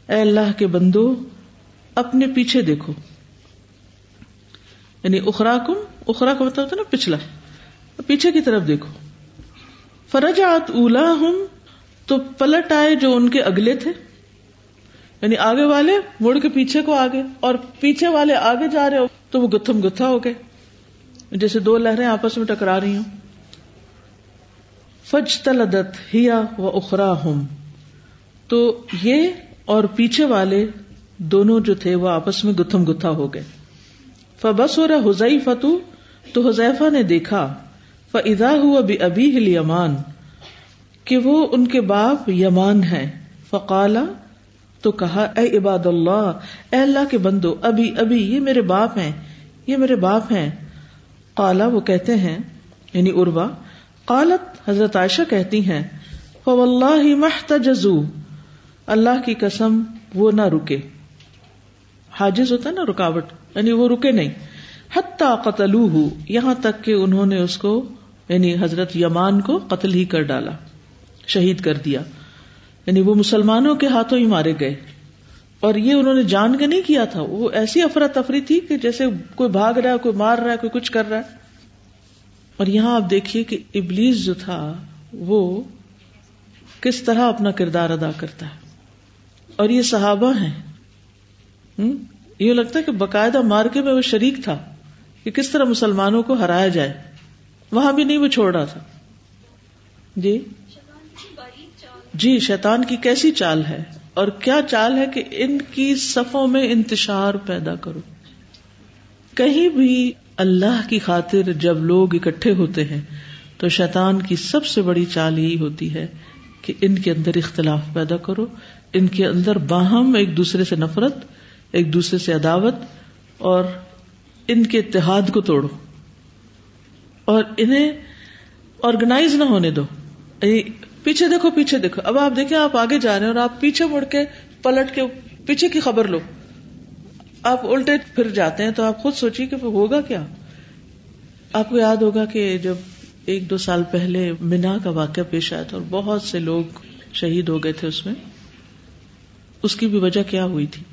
اے اللہ کے بندو اپنے پیچھے دیکھو۔ یعنی اخرا کم اخرا کا مطلب نا پچھلا۔ پیچھے کی طرف دیکھو۔ فرج آت اولا ہوں تو پلٹ آئے جو ان کے اگلے تھے۔ یعنی آگے والے مڑ کے پیچھے کو آگے، اور پیچھے والے آگے جا رہے ہو تو وہ گتھم گتھا ہو گئے۔ جیسے دو لہریں آپس میں ٹکرا رہی ہوں۔ فج تلدت ہیا و اخرا ہوں تو یہ اور پیچھے والے دونوں جو تھے وہ آپس میں گتھم گتھا ہو گئے۔ فبس ہو رہا حزئی فتو تو حذیفہ نے دیکھا فضا ہوا بھی ابھی ہل یمان کہ وہ ان کے باپ یمان ہے فقالا تو کہا، اے عباد اللہ، اے اللہ کے بندو، ابھی ابھی، یہ میرے باپ ہیں، یہ میرے باپ ہیں۔ کالا وہ کہتے ہیں یعنی اروا قالت، حضرت عائشہ کہتی ہیں فو اللہ محتجزو اللہ کی قسم، وہ نہ رکے۔ حاجز ہوتا ہے نا رکاوٹ یعنی وہ رکے نہیں۔ حتیٰ قتل یہاں تک کہ انہوں نے اس کو یعنی حضرت یمان کو قتل ہی کر ڈالا، شہید کر دیا۔ یعنی وہ مسلمانوں کے ہاتھوں ہی مارے گئے۔ اور یہ انہوں نے جان کے نہیں کیا تھا۔ وہ ایسی افراتفری تھی کہ جیسے کوئی بھاگ رہا ہے، کوئی مار رہا ہے، کوئی کچھ کر رہا ہے۔ اور یہاں آپ دیکھیے کہ ابلیس جو تھا، وہ کس طرح اپنا کردار ادا کرتا ہے۔ اور یہ صحابہ ہیں۔ یہ لگتا ہے کہ باقاعدہ مارکے میں وہ شریک تھا کہ کس طرح مسلمانوں کو ہرایا جائے۔ وہاں بھی نہیں وہ چھوڑ رہا تھا۔ جی؟ جی شیطان کی کیسی چال ہے؟ اور کیا چال ہے کہ ان کی صفوں میں انتشار پیدا کرو۔ کہیں بھی اللہ کی خاطر جب لوگ اکٹھے ہوتے ہیں، تو شیطان کی سب سے بڑی چال یہی ہوتی ہے کہ ان کے اندر اختلاف پیدا کرو، ان کے اندر باہم ایک دوسرے سے نفرت ایک دوسرے سے عداوت اور ان کے اتحاد کو توڑو اور انہیں آرگنائز نہ ہونے دو۔ یعنی پیچھے دیکھو پیچھے دیکھو۔ اب آپ دیکھیں، آپ آگے جا رہے ہیں اور آپ پیچھے مڑ کے پلٹ کے پیچھے کی خبر لو۔ آپ الٹے پھر جاتے ہیں تو آپ خود سوچیے کہ ہوگا کیا؟ آپ کو یاد ہوگا کہ جب ایک دو سال پہلے مینا کا واقعہ پیش آیا تھا اور بہت سے لوگ شہید ہو گئے تھے اس میں، اس کی بھی وجہ کیا ہوئی تھی؟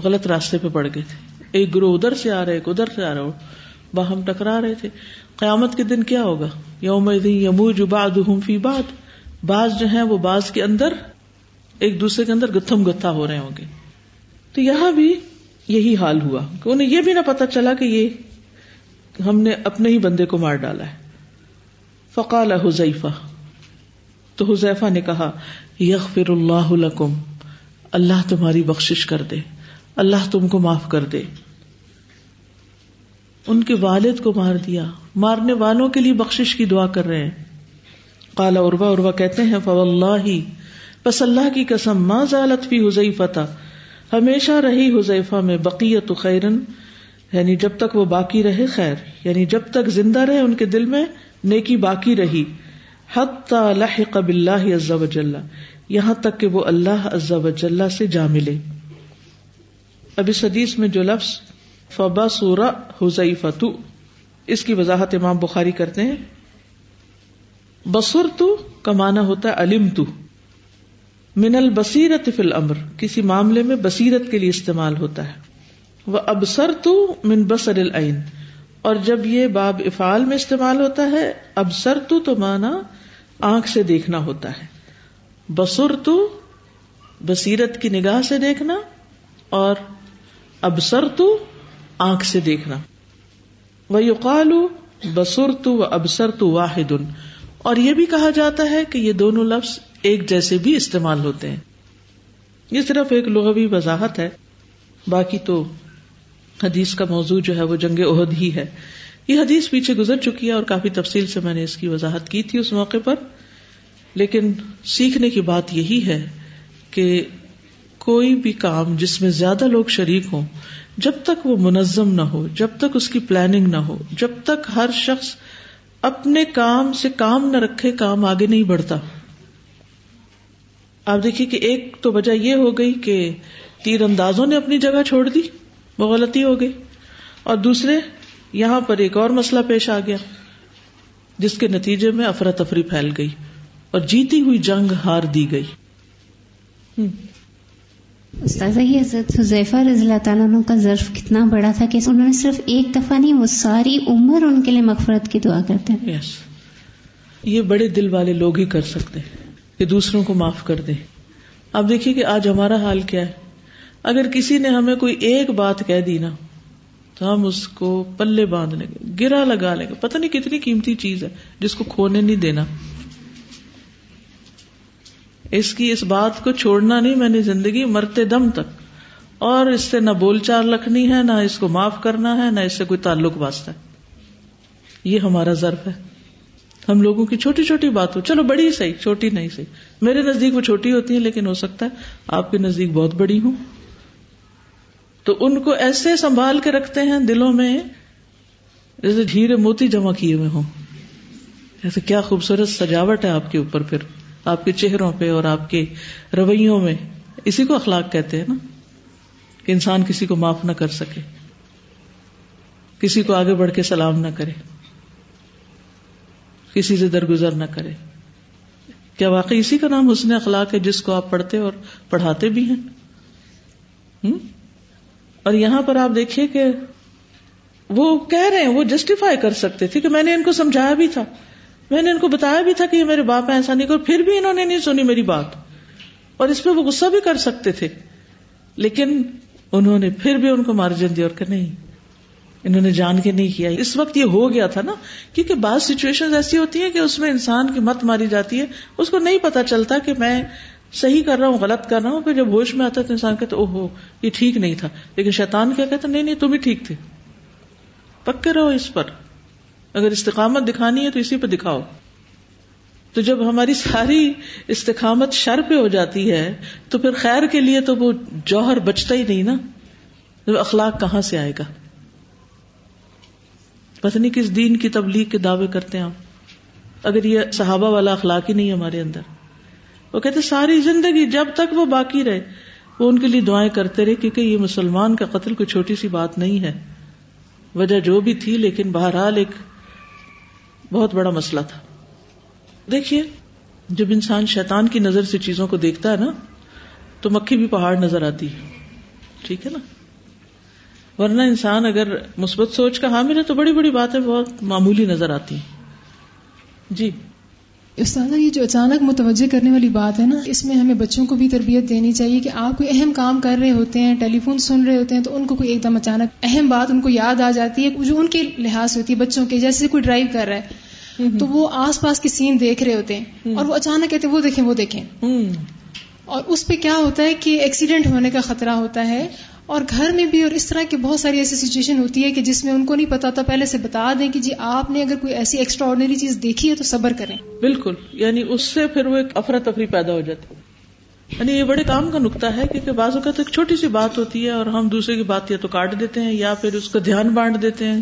غلط راستے پہ پڑ گئے تھے۔ ایک گروہ ادھر سے آ رہے ایک ادھر سے آ رہا باہم ٹکرا رہے تھے۔ قیامت کے دن کیا ہوگا؟ یوم یمو جو باد فی بات باز جو ہے وہ باز کے اندر ایک دوسرے کے اندر گتھم گتھا ہو رہے ہوں گے۔ تو یہاں بھی یہی حال ہوا۔ کہ انہیں یہ بھی نہ پتا چلا کہ یہ ہم نے اپنے ہی بندے کو مار ڈالا ہے۔ فقال حزیفہ تو حذیفہ نے کہا، یغفر اللہ لکم۔ اللہ تمہاری بخشش کر دے۔ اللہ تم کو معاف کر دے۔ ان کے والد کو مار دیا۔ مارنے والوں کے لیے بخشش کی دعا کر رہے ہیں۔ کالا اروا اروا کہتے ہیں فواللہ بس اللہ کی قسم، ما زالت فی حذیفہ ہمیشہ رہی حذیفہ میں بقیت خیرن یعنی جب تک وہ باقی رہے خیر یعنی جب تک زندہ رہے ان کے دل میں، نیکی باقی رہی۔ حتی لحق باللہ عز و جل یہاں تک کہ وہ اللہ عز و جل سے جا ملے۔ اب اس حدیث میں جو لفظ فبا سورہ حذیفہ اس کی وضاحت امام بخاری کرتے ہیں۔ بسر تو کمانا ہوتا ہے علم تو من البصیرت فی الامر، کسی معاملے میں بصیرت کے لیے استعمال ہوتا ہے۔ وہ ابسر تو من بسر العین، اور جب یہ باب افعال میں استعمال ہوتا ہے ابسر تو تو مانا آنکھ سے دیکھنا ہوتا ہے۔ بسر تو بصیرت کی نگاہ سے دیکھنا اور ابسر تو آنکھ سے دیکھنا۔ وہ یوقال بسر تو و ابسر تو واحد۔ اور یہ بھی کہا جاتا ہے کہ یہ دونوں لفظ ایک جیسے بھی استعمال ہوتے ہیں۔ یہ صرف ایک لغوی وضاحت ہے۔ باقی تو حدیث کا موضوع جو ہے وہ جنگ عہد ہی ہے۔ یہ حدیث پیچھے گزر چکی ہے اور کافی تفصیل سے میں نے اس کی وضاحت کی تھی اس موقع پر۔ لیکن سیکھنے کی بات یہی ہے کہ کوئی بھی کام جس میں زیادہ لوگ شریک ہوں، جب تک وہ منظم نہ ہو، جب تک اس کی پلاننگ نہ ہو، جب تک ہر شخص اپنے کام سے کام نہ رکھے، کام آگے نہیں بڑھتا۔ آپ دیکھیے کہ ایک تو وجہ یہ ہو گئی کہ تیر اندازوں نے اپنی جگہ چھوڑ دی، وہ غلطی ہو گئی۔ اور دوسرے، یہاں پر ایک اور مسئلہ پیش آ گیا، جس کے نتیجے میں افراتفری پھیل گئی اور جیتی ہوئی جنگ ہار دی گئی۔ استاذہ یہ حضرت حضیفہ رضی اللہ تعالیٰ عنہ کا ظرف کتنا بڑا تھا کہ انہوں نے صرف ایک دفعہ نہیں، وہ ساری عمر ان کے لیے مغفرت کی دعا کرتے ہیں۔ یس یہ بڑے دل والے لوگ ہی کر سکتے ہیں کہ دوسروں کو معاف کر دیں۔ اب دیکھیے کہ آج ہمارا حال کیا ہے۔ اگر کسی نے ہمیں کوئی ایک بات کہہ دی نا، تو ہم اس کو پلے باندھ لیں گے گرا لگا لیں گے پتہ نہیں کتنی قیمتی چیز ہے جس کو کھونے نہیں دینا۔ اس کی اس بات کو چھوڑنا نہیں، میں نے زندگی مرتے دم تک۔ اور اس سے نہ بول چال رکھنی ہے، نہ اس کو معاف کرنا ہے، نہ اس سے کوئی تعلق واسطہ ہے۔ یہ ہمارا ضرف ہے۔ ہم لوگوں کی چھوٹی چھوٹی بات ہو چلو، بڑی صحیح، چھوٹی نہیں صحیح۔ میرے نزدیک وہ چھوٹی ہوتی ہے لیکن ہو سکتا ہے آپ کے نزدیک بہت بڑی ہوں۔ تو ان کو ایسے سنبھال کے رکھتے ہیں دلوں میں، جیسے ہیرے موتی جمع کیے ہوئے ہوں۔ ایسے کیا خوبصورت سجاوٹ ہے آپ کے اوپر پھر۔ آپ کے چہروں پہ اور آپ کے رویوں میں، اسی کو اخلاق کہتے ہیں نا، کہ انسان کسی کو معاف نہ کر سکے، کسی کو آگے بڑھ کے سلام نہ کرے، کسی سے درگزر نہ کرے۔ کیا واقعی اسی کا نام حسن اخلاق ہے جس کو آپ پڑھتے اور پڑھاتے بھی ہیں؟ اور یہاں پر آپ دیکھیے کہ وہ کہہ رہے ہیں، وہ جسٹیفائی کر سکتے تھے کہ میں نے ان کو سمجھایا بھی تھا۔ میں نے ان کو بتایا بھی تھا کہ یہ میرے باپ ایسا نہیں کر پھر بھی انہوں نے نہیں سنی میری بات۔ اور اس پہ وہ غصہ بھی کر سکتے تھے۔ لیکن انہوں نے پھر بھی ان کو مارجن دیا اور کہ نہیں، انہوں نے جان کے نہیں کیا۔ اس وقت یہ ہو گیا تھا نا، کیونکہ بعض سچویشن ایسی ہوتی ہیں کہ اس میں انسان کی مت ماری جاتی ہے۔ اس کو نہیں پتا چلتا کہ میں صحیح کر رہا ہوں، غلط کر رہا ہوں، پھر جب ہوش میں آتا ہے تو انسان کہتے او ہو یہ ٹھیک نہیں تھا۔ لیکن شیطان کیا کہتا نہیں نہیں، تم ہی ٹھیک تھے۔ پکے رہو اس پر۔ اگر استقامت دکھانی ہے تو اسی پہ دکھاؤ۔ تو جب ہماری ساری استقامت شر پہ ہو جاتی ہے، تو پھر خیر کے لیے تو وہ جوہر بچتا ہی نہیں نا۔ اخلاق کہاں سے آئے گا؟ پتہ نہیں کس دین کی تبلیغ کے دعوے کرتے ہیں آپ اگر یہ صحابہ والا اخلاق ہی نہیں ہمارے اندر۔ وہ کہتے ساری زندگی جب تک وہ باقی رہے، وہ ان کے لیے دعائیں کرتے رہے، کیونکہ یہ مسلمان کا قتل کوئی چھوٹی سی بات نہیں ہے۔ وجہ جو بھی تھی، لیکن بہرحال ایک بہت بڑا مسئلہ تھا۔ دیکھیے، جب انسان شیطان کی نظر سے چیزوں کو دیکھتا ہے نا، تو مکھی بھی پہاڑ نظر آتی ہے۔ ٹھیک ہے نا؟ ورنہ انسان اگر مثبت سوچ کا حامل ہے، تو بڑی بڑی باتیں بہت معمولی نظر آتی ہیں۔ جی۔ استاد یہ جو اچانک متوجہ کرنے والی بات ہے نا، اس میں ہمیں بچوں کو بھی تربیت دینی چاہیے کہ آپ کوئی اہم کام کر رہے ہوتے ہیں، ٹیلی فون سن رہے ہوتے ہیں، تو ان کو کوئی ایک دم اچانک اہم بات ان کو یاد آ جاتی ہے، جو ان کے لحاظ ہوتی ہے، بچوں کے، جیسے کوئی ڈرائیو کر رہا ہے۔ تو وہ آس پاس کی سین دیکھ رہے ہوتے ہیں اور وہ اچانک کہتے ہیں، وہ دیکھیں وہ دیکھیں۔ اور اس پہ کیا ہوتا ہے کہ ایکسیڈنٹ ہونے کا خطرہ ہوتا ہے اور گھر میں بھی اور اس طرح کی بہت ساری ایسی سچویشن ہوتی ہے کہ جس میں ان کو نہیں پتا تھا پہلے سے بتا دیں کہ جی آپ نے اگر کوئی ایسی ایکسٹرا آرڈنری چیز دیکھی ہے تو صبر کریں۔ بالکل یعنی اس سے پھر وہ ایک افراتفری پیدا ہو جاتی یعنی یہ بڑے کام کا نقطہ ہے کیونکہ بعض اوقات ایک چھوٹی سی بات ہوتی ہے اور ہم دوسرے کی بات یا تو کاٹ دیتے ہیں یا پھر اس کا دھیان بانٹ دیتے ہیں۔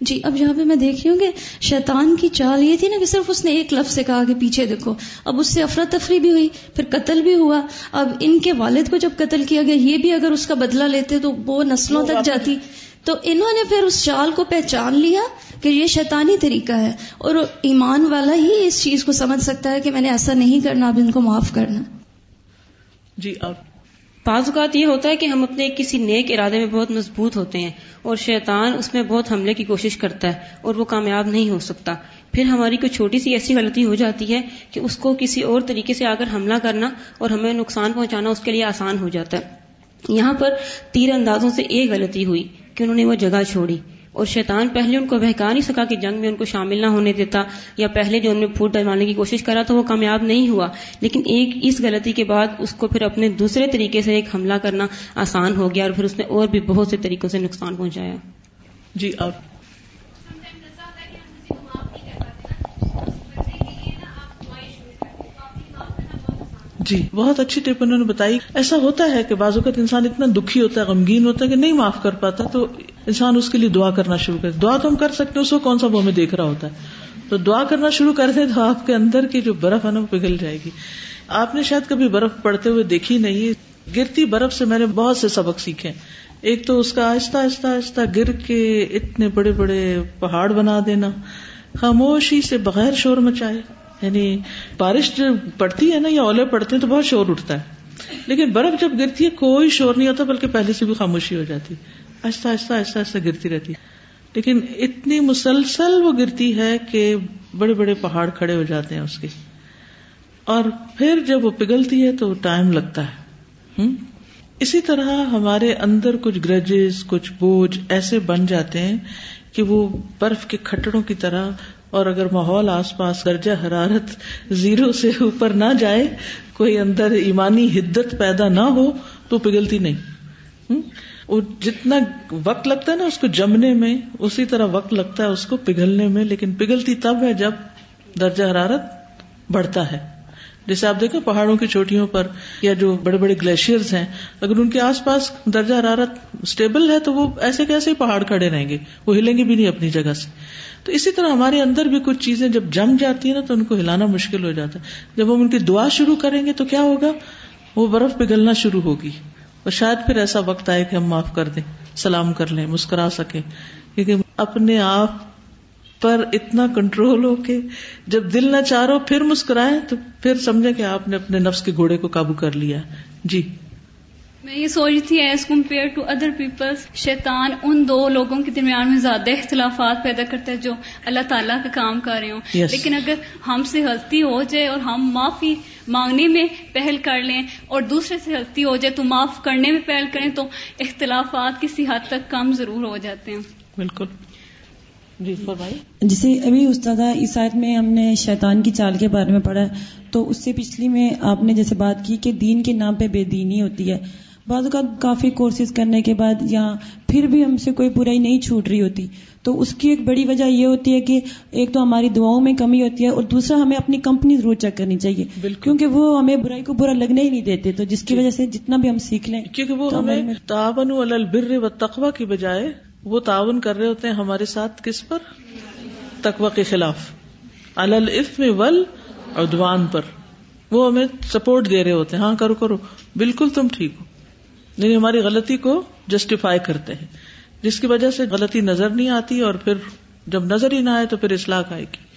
جی اب یہاں پہ میں دیکھ رہی ہوں کہ شیطان کی چال یہ تھی نا کہ صرف اس نے ایک لفظ سے کہا کہ پیچھے دیکھو۔ اب اس سے افراتفری بھی ہوئی پھر قتل بھی ہوا۔ اب ان کے والد کو جب قتل کیا گیا یہ بھی اگر اس کا بدلہ لیتے تو وہ نسلوں تک جاتی۔ تو انہوں نے پھر اس چال کو پہچان لیا کہ یہ شیطانی طریقہ ہے۔ اور ایمان والا ہی اس چیز کو سمجھ سکتا ہے کہ میں نے ایسا نہیں کرنا اب ان کو معاف کرنا۔ جی اب بعض اوقات یہ ہوتا ہے کہ ہم اپنے کسی نیک ارادے میں بہت مضبوط ہوتے ہیں اور شیطان اس میں بہت حملے کی کوشش کرتا ہے اور وہ کامیاب نہیں ہو سکتا۔ پھر ہماری کوئی چھوٹی سی ایسی غلطی ہو جاتی ہے کہ اس کو کسی اور طریقے سے آ کر حملہ کرنا اور ہمیں نقصان پہنچانا اس کے لیے آسان ہو جاتا ہے۔ یہاں پر تیر اندازوں سے ایک غلطی ہوئی کہ انہوں نے وہ جگہ چھوڑی۔ اور شیطان پہلے ان کو بہکا نہیں سکا کہ جنگ میں ان کو شامل نہ ہونے دیتا یا پہلے جو ان نے پھوٹ ڈلوانے کی کوشش کرا تو وہ کامیاب نہیں ہوا۔ لیکن ایک اس غلطی کے بعد اس کو پھر اپنے دوسرے طریقے سے ایک حملہ کرنا آسان ہو گیا اور پھر اس نے اور بھی بہت سے طریقوں سے نقصان پہنچایا۔ جی آپ جی۔ بہت اچھی ٹپ انہوں نے بتائی۔ ایسا ہوتا ہے کہ بعض اوقات انسان اتنا دکھی ہوتا ہے، غمگین ہوتا ہے کہ نہیں معاف کر پاتا، تو انسان اس کے لیے دعا کرنا شروع کر دعا تو ہم کر سکتے ہیں، اس کو کون سا وہ ہمیں دیکھ رہا ہوتا ہے؟ تو دعا کرنا شروع کر دیں تو آپ کے اندر کی جو برف ہے نا، وہ پگھل جائے گی۔ آپ نے شاید کبھی برف پڑتے ہوئے دیکھی نہیں، گرتی برف سے میں نے بہت سے سبق سیکھے۔ ایک تو اس کا آہستہ آہستہ آہستہ گر کے اتنے بڑے بڑے پہاڑ بنا دینا، خاموشی سے بغیر شور مچائے۔ یعنی بارش جو پڑتی ہے نا یا اولے پڑتے ہیں تو بہت شور اٹھتا ہے۔ لیکن برف جب گرتی ہے کوئی شور نہیں ہوتا بلکہ پہلے سے بھی خاموشی ہو جاتی۔ آہستہ آہستہ آہستہ آہستہ گرتی رہتی۔ لیکن اتنی مسلسل وہ گرتی ہے کہ بڑے بڑے پہاڑ کھڑے ہو جاتے ہیں اس کے۔ اور پھر جب وہ پگھلتی ہے تو ٹائم لگتا ہے۔ اسی طرح ہمارے اندر کچھ گرجز، کچھ بوجھ ایسے بن جاتے ہیں کہ وہ برف کے کھٹڑوں کی طرح اور اگر ماحول آس پاس درجہ حرارت زیرو سے اوپر نہ جائے، کوئی اندر ایمانی حدت پیدا نہ ہو، تو پگھلتی نہیں۔ جتنا وقت لگتا ہے نا، اس کو جمنے میں، اسی طرح وقت لگتا ہے اس کو پگھلنے میں، لیکن پگھلتی تب ہے جب درجہ حرارت بڑھتا ہے۔ جیسے آپ دیکھیں پہاڑوں کی چوٹیوں پر یا جو بڑے بڑے گلیشیئر ہیں، اگر ان کے آس پاس درجہ حرارت اسٹیبل ہے، تو وہ ایسے کیسے پہاڑ کھڑے رہیں گے، وہ ہلیں گے بھی نہیں اپنی جگہ سے۔ تو اسی طرح ہمارے اندر بھی کچھ چیزیں جب جم جاتی ہیں نا تو ان کو ہلانا مشکل ہو جاتا ہے۔ جب ہم ان کی دعا شروع کریں گے تو کیا ہوگا؟ وہ برف پگھلنا شروع ہوگی۔ اور شاید پھر ایسا وقت آئے کہ ہم معاف کر دیں، سلام کر لیں، مسکرا سکیں۔ کیونکہ اپنے آپ پر اتنا کنٹرول ہو کے جب دل نہ چارو، پھر مسکرائے تو پھر سمجھے کہ آپ نے اپنے نفس کے گھوڑے کو قابو کر لیا۔ جی۔ میں یہ سوچ رہی تھی as compare to other people شیطان ان دو لوگوں کے درمیان میں زیادہ اختلافات پیدا کرتا ہے جو اللہ تعالیٰ کا کام کر رہے ہوں۔ Yes. لیکن اگر ہم سے غلطی ہو جائے اور ہم معافی مانگنے میں پہل کر لیں اور دوسرے سے غلطی ہو جائے تو معاف کرنے میں پہل کریں تو اختلافات کسی حد تک کم ضرور ہو جاتے ہیں۔ بالکل۔ جی جیسے ابھی استاد اس آیت میں ہم نے شیطان کی چال کے بارے میں پڑھا تو اس سے پچھلی میں آپ نے جیسے بات کی کہ دین کے نام پہ بے دینی ہوتی ہے۔ بعض اوقات کافی کورسز کرنے کے بعد یا پھر بھی ہم سے کوئی برائی نہیں چھوٹ رہی ہوتی۔ تو اس کی ایک بڑی وجہ یہ ہوتی ہے کہ ایک تو ہماری دعاؤں میں کمی ہوتی ہے اور دوسرا ہمیں اپنی کمپنی ضرور چیک کرنی چاہیے۔ کیونکہ وہ ہمیں برائی کو برا لگنے ہی نہیں دیتے تو جس کی جی۔ وجہ سے جتنا بھی ہم سیکھ لیں کیونکہ وہ ہمیں تعاون البر و تقوا کی بجائے وہ تعاون کر رہے ہوتے ہیں ہمارے ساتھ کس پر؟ تقوا کے خلاف۔ الف ول ادوان پر۔ وہ ہمیں سپورٹ دے رہے ہوتے ہیں۔ ہاں کرو کرو۔ بالکل تم ٹھیک ہو۔ یعنی ہماری غلطی کو جسٹیفائی کرتے ہیں۔ جس کی وجہ سے غلطی نظر نہیں آتی اور پھر جب نظر ہی نہ آئے تو پھر اصلاح آئے گی۔